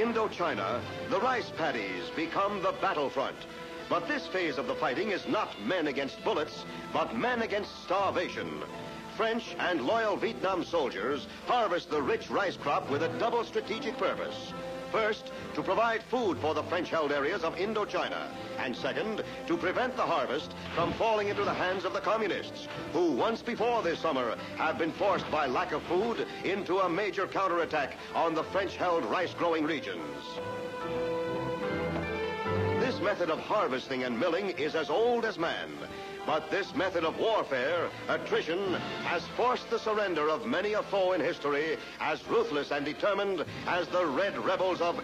In Indochina, the rice paddies become the battlefront. But this phase of the fighting is not men against bullets, but men against starvation. French and loyal Vietnam soldiers harvest the rich rice crop with a double strategic purpose. First, to provide food for the French-held areas of Indochina. And second, to prevent the harvest from falling into the hands of the communists, who once before this summer have been forced by lack of food into a major counterattack on the French-held rice-growing regions. This method of harvesting and milling is as old as man. But this method of warfare, attrition, has forced the surrender of many a foe in history as ruthless and determined as the Red Rebels of